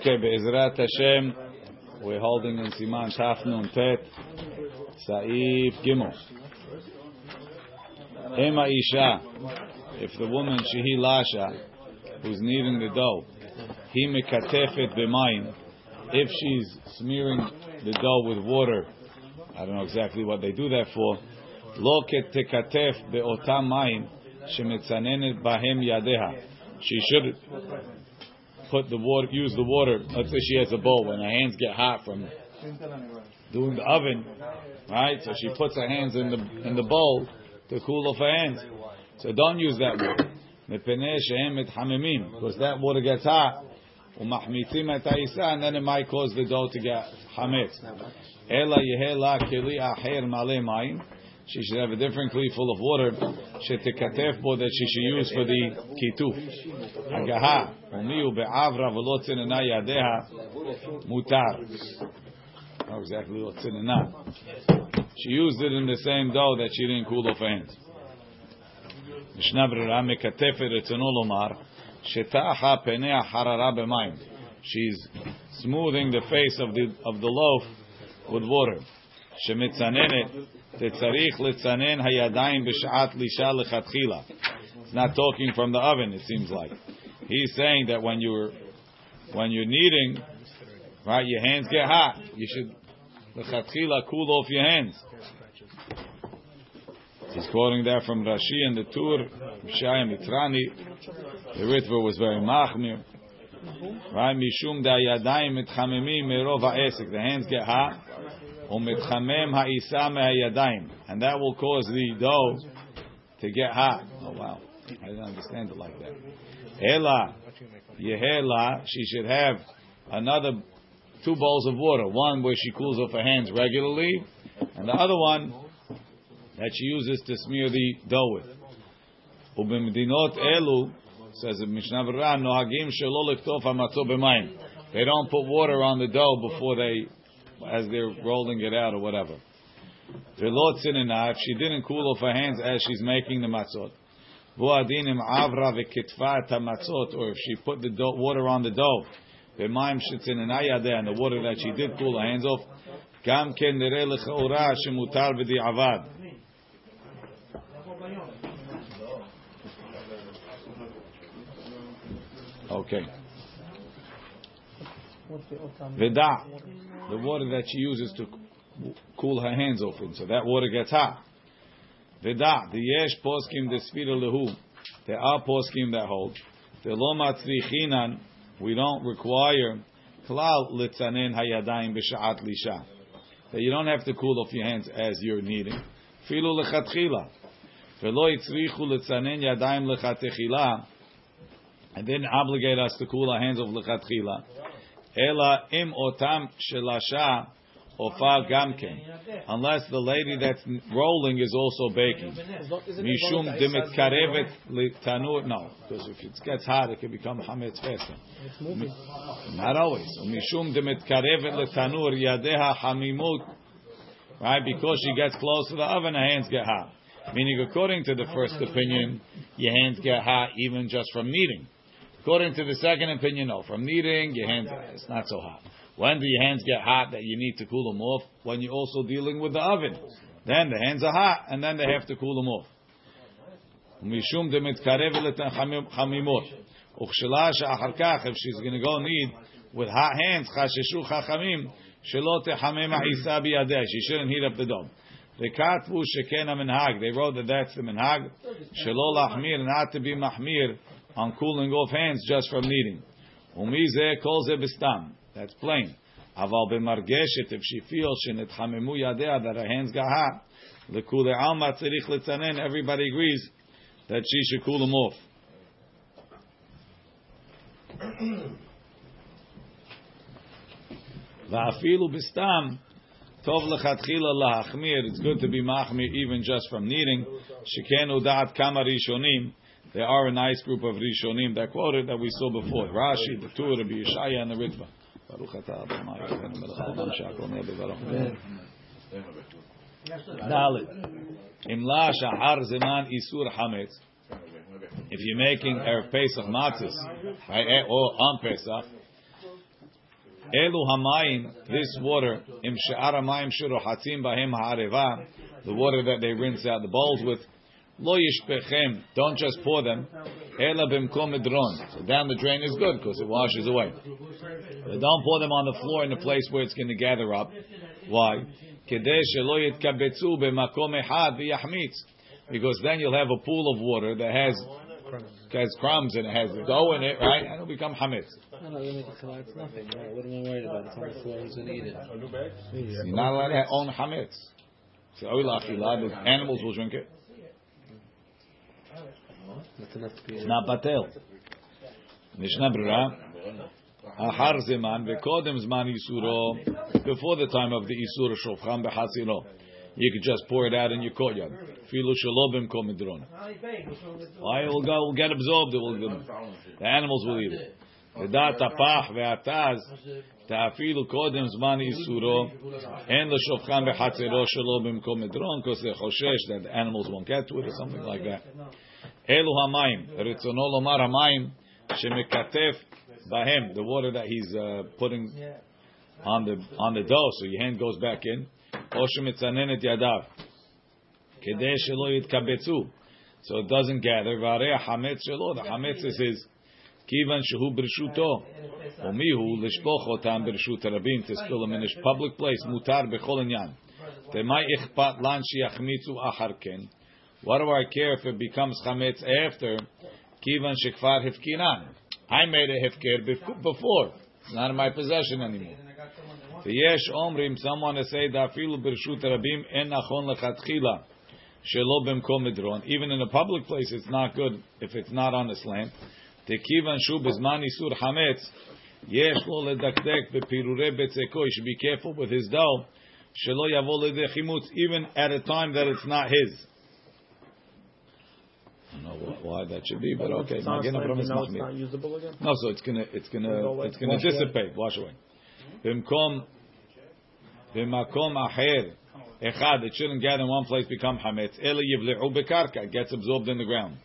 Okay, Be'ezrat Hashem, we're holding in Siman Taf Nun Tet, Saif Gimel. Ema Isha, if the woman Shehi Lasha, who's kneading the dough, he mekatefet b'mayim, if she's smearing the dough with water, I don't know exactly what they do that for, lo ketekatef be'otam mayim, shemetzanenet bahem yadeha. She should put the water, use the water. Let's say she has a bowl when her hands get hot from doing the oven, right? So she puts her hands in the in the bowl to cool off her hands. So don't use that water. Because that water gets hot, and then it might cause the dough to get hametz. She should have a different kli full of water. Shetekatef bo that she should use for the kituf. Agaha umiu be'avra v'lo tzinena yadeha mutar. Not exactly what tzinena. She used it in the same dough that she didn't cool off her hands. משנה ברירה מקטפת רצונו לומר שטחה פניה חררה במים. She's smoothing the face of the, of the loaf with water. שמצננת Tetzarich litzanen hayadayim b'shat lisha lechatchila. It's not talking from the oven. It seems like he's saying that when you're when you're kneading, right, your hands get hot. You should lechatchila cool off your hands. He's quoting that from Rashi and the Tur, Shai Mitrani. The Ritva was very machmir. Right, mishum da yadayim mitchamimim merov ha'esek. The hands get hot. Umitchamem ha'isa me'ayadayim. And that will cause the dough to get hot. Oh wow. I didn't understand it like that. Ela, yehela, she should have another two bowls of water. One where she cools off her hands regularly, and the other one that she uses to smear the dough with. Ubimdinot elu, says Mishnah Berurah, nohagim shelo liktof hamatzot b'mayim. They don't put water on the dough before they, as they're rolling it out or whatever. V'lo tzinena, if she didn't cool off her hands as she's making the matzot. Vuadinim avra v'kitva matzot, or if she put the dough, water on the dough, b'mayim shetzinena yadeh, and the water that she did cool her hands off, גם כן נראה לכאורה שמותר בדיעבד. Okay. Veda, the water that she uses to cool her hands off in, so that water gets hot. Veda, the yesh poskim the sfira lehu. There are poskim that hold. The lo matzrichinan, we don't require klal litzanen hayadayim b'sha'at lisha. That you don't have to cool off your hands as you're kneading. Filu lechatchila. Velo yitzrichu litzanen yadayim lechatechila and didn't obligate us to cool our hands of lechatchila. Ela im otam shelasha ofa gamken. Unless the lady that's rolling is also baking. Mishum dimit karevet tanur. No, because if it gets hot, it can become hametz faster. Not always. Mishum dimit karevet tanur yadeha hamimut. Right, because she gets close to the oven, her hands get hot. Meaning, according to the first opinion, your hands get hot even just from kneading. According to the second opinion, no. From kneading, your hands, it's not so hot. When do your hands get hot that you need to cool them off? When you're also dealing with the oven. Then the hands are hot, and then they have to cool them off. Mishum chamimot. Uchshela she'achar kach, if she's going to go knead with hot hands, chasheshu chachamim, shelo techamem ha'isa biyadeh. She shouldn't heat up the. The katvu sheken minhag. They wrote that that's the minhag. Shelo lachmir, not to be mahmir on cooling off hands just from kneading. Umize calls it bistam. That's plain. Aval b'margeshet, if she feels shenetchamemu yadea, that her hands got hot, lekule alma tzerich letzanen, everybody agrees that she should cool them off. Va'afilu bistam, tov lechatchila lahachmir, it's good to be machmir even just from kneading. Shekenu da'at kama rishonim, there are a nice group of Rishonim that quoted that we saw before. Rashi, the Tur, Rabbi Yeshaya, and the Ritva. Baruch atah Dalit. Imla shahar zeman isur hametz. If you're making Erev Pesach matzahs, right, eh, or on Pesach, Elu hamayim, this water, im she'ar hamayim sherohatzim bahem ha'areva, the water that they rinse out the bowls with, Lo yishpechem. Don't just pour them. Ela bimkom medron. So down the drain is good because it washes away. But don't pour them on the floor in a place where it's going to gather up. Why? Shelo yitkabetzu b'makom echad v'yachmitz. Because then you'll have a pool of water that has has crumbs and it has dough in it, right? And it'll become hametz. No, no, it nothing. What am I worried about? It's on the floor. Who's going to eat it? You're not allowed to own hametz. So, animals will drink it. It's not batel. Mishnah Brura. Ahar zeman vekodem zman isuro. Before the time of the isur shofcham behasiro. You could just pour it out in your courtyard. Filu shalobim komidron. Why it will go? Will get absorbed. It will. The animals will eat it. Vedat tapach ve'ataz תאפילו קודם זמן איסורו אין לשופכם בחצרו שלו במקום מדרון because they חושש that the animals won't get to it or something like that. אלו המים, רצונו לומר המים שמקטף bהם, the water that he's uh, putting on the on the dough, so your hand goes back in. או שמצנן את ידיו, כדי שלא יתקבצו, so it doesn't gather. והרי החמץ שלו, the חמץ is his, כיוון שהוא ברשותו, ומי הוא לשפוך אותם ברשות הרבים, to spill them in a public place, מותר בכל עניין. ומה אכפת לן שיחמיצו אחר כן? What do I care if it becomes chametz after? Kivan shekvar hefkinan. I made a hefker before. It's not in my possession anymore. V'yesh omrim, someone to say, da'afilu b'rshut rabim en nachon lechatchila, shelo b'mkom midron. Even in a public place, it's not good if it's not on this land. Tekivan shu bezman isur hametz, yesh lo ledakdek b'pirure betzeko. You should be careful with his dough. Shelo yavo ledechimutz, even at a time that it's not his. I don't know why that should be, but okay. Not, it's not usable again. No, so it's gonna it's gonna it's gonna dissipate, wash away. Bimkom b'makom acher echad. It shouldn't gather in one place become hametz. Ele yivle'u bekarka. Gets absorbed in the ground.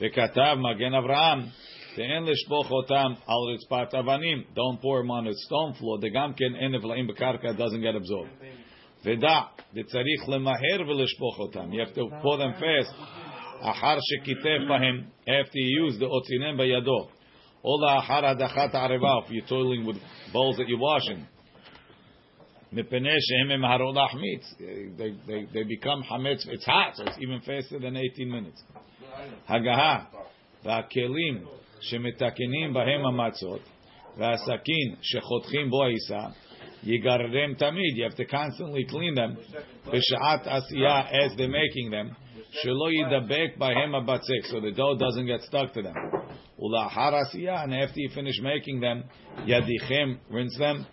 V'katav magen Avraham. Te'en lishpoch otam al ritzpat avanim. Don't pour them on a stone floor. The gamken en evlaim bekarka doesn't get absorbed. V'da. V'tzarich lemaher v'lishpoch otam. You have to pour them fast. Achar shekitek bahem. After you use the otzinem bayado. Ola achar adachat areva. If you're toiling with bowls that you're washing. They, they, they become hametz. It's hot, so it's even faster than 18 minutes. Hagaha, והכלים שמתקנים בהם המצות, והסכין שחותכים בו העיסה, יגררם תמיד. You have to constantly clean them. בשעת עשייה, as they're making them, שלא ידבק בהם הבצק, so the dough doesn't get stuck to them. ולאחר עשייה, and after you finish making them, ידיכם, rinse them,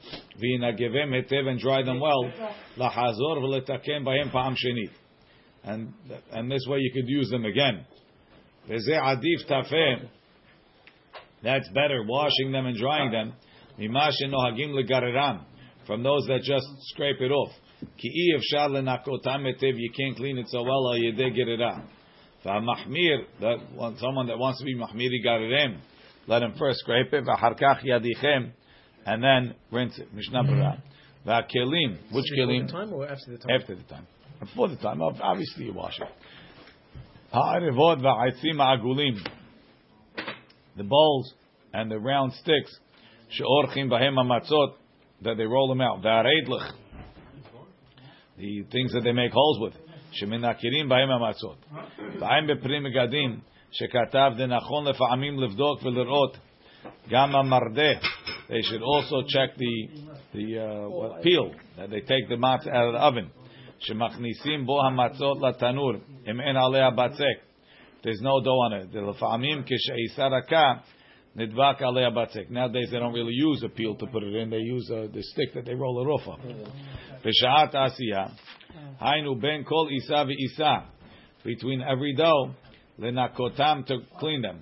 and dry them well, v'letaken pa'am shenit. And, and this way you could use them again. Adif tafeh. That's better, washing them and drying them. Mimashin nohagim legareram. From those that just scrape it off. You can't clean it so well, or you did it out. Someone that wants to be mahmiri garerem, let him first scrape it, v'harkach yadichem, and then rinse it. משנה ברורה. והכלים, which כלים? Before the time or after the time? After the time. Before the time, obviously you wash it. הערבות והעצים העגולים, the bowls and the round sticks, שאורחים בהם המצות, that they roll them out. והרדלך, the things that they make holes with. שמנקירים בהם המצות. בהם בפרי מגדים, שכתב דנכון לפעמים לבדוק ולראות גם המרדה. they should also check the the uh, what, peel that they take the matzah out of the oven. Shemachnisim bo hamatzot latanur im en alea batzek. There's no dough on it. The lefamim kishaisaraka nidvak alei batzek. Nowadays they don't really use a peel to put it in. They use uh, the stick that they roll it off of. B'shaat asiya hainu ben kol isa v'isa between every dough lenakotam to clean them.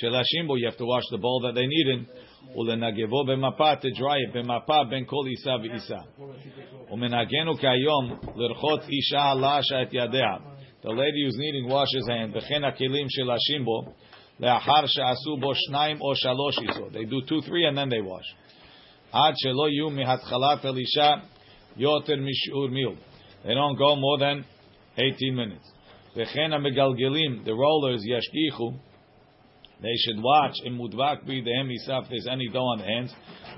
shelashim bo. You have to wash the bowl that they need in. Ulenagevo b'mapa to dry it. B'mapa ben kol isa v'isa. Umenagenu kayom l'rchot isha lasha et yadea. The lady who's kneading washes hands. V'chen ha'kelim shelashim bo. לאחר שעשו בו שניים או שלוש איסו. They do two, three, and then they wash. עד שלא יהיו מהתחלת אלישע יותר משיעור מיל. They don't go more than 18 minutes. וכן המגלגלים, the rollers, ישגיחו, they should watch in mudvak the isaf. There's any dough on the hands.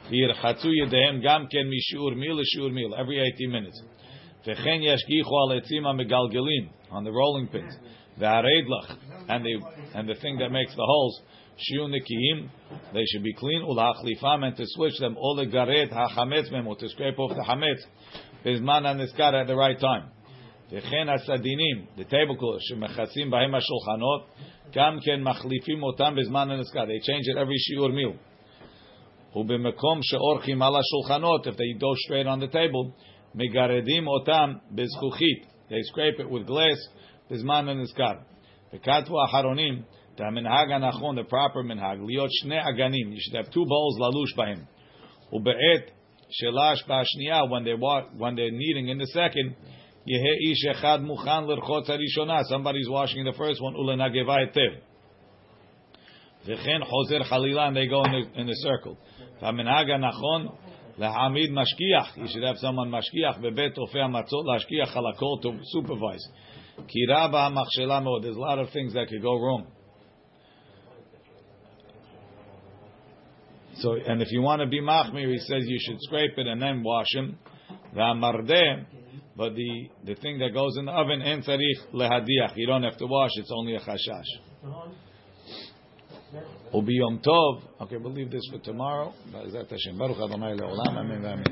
Yirchatzu yidehem gam ken mishur mil shur mil every 18 minutes. V'chen yashgichu al etzim megalgelim on the rolling pins. V'areidlach and the and the thing that makes the holes. Shiu nikihim. They should be clean. Ulachlifam and to switch them. Olegaret hachametz memo to scrape off the hametz. Bizman and at the right time. וכן הסדינים, the tablecloths, שמכסים בהם השולחנות, גם כן מחליפים אותם בזמן הנזכר. They change it every שיעור meal. ובמקום שאורחים על השולחנות, if they go straight on the table, מגרדים אותם בזכוכית. They scrape it with glass, בזמן הנזכר. וכתבו האחרונים, the המנהג הנכון, the proper מנהג, להיות שני אגנים, you should have two bowls ללוש בהם. ובעת שלש בשנייה, when they're, when they're kneading in the second, Yehe ish echad muchan l'rchotz harishona. Somebody's washing the first one. Etev. Chalila, and they go in the, in the circle. Lehamid mashkiach. You should have someone mashkiach bebet ofe lashkiach to supervise. Ki rabba. There's a lot of things that could go wrong. So, and if you want to be machmir, he says you should scrape it and then wash him. V'amardeh but the, the thing that goes in the oven, en tzarich lehadiach. You don't have to wash, it's only a chashash. Ubiyom tov. Okay, we'll leave this for tomorrow. Baruch Adonai le'olam. Amen.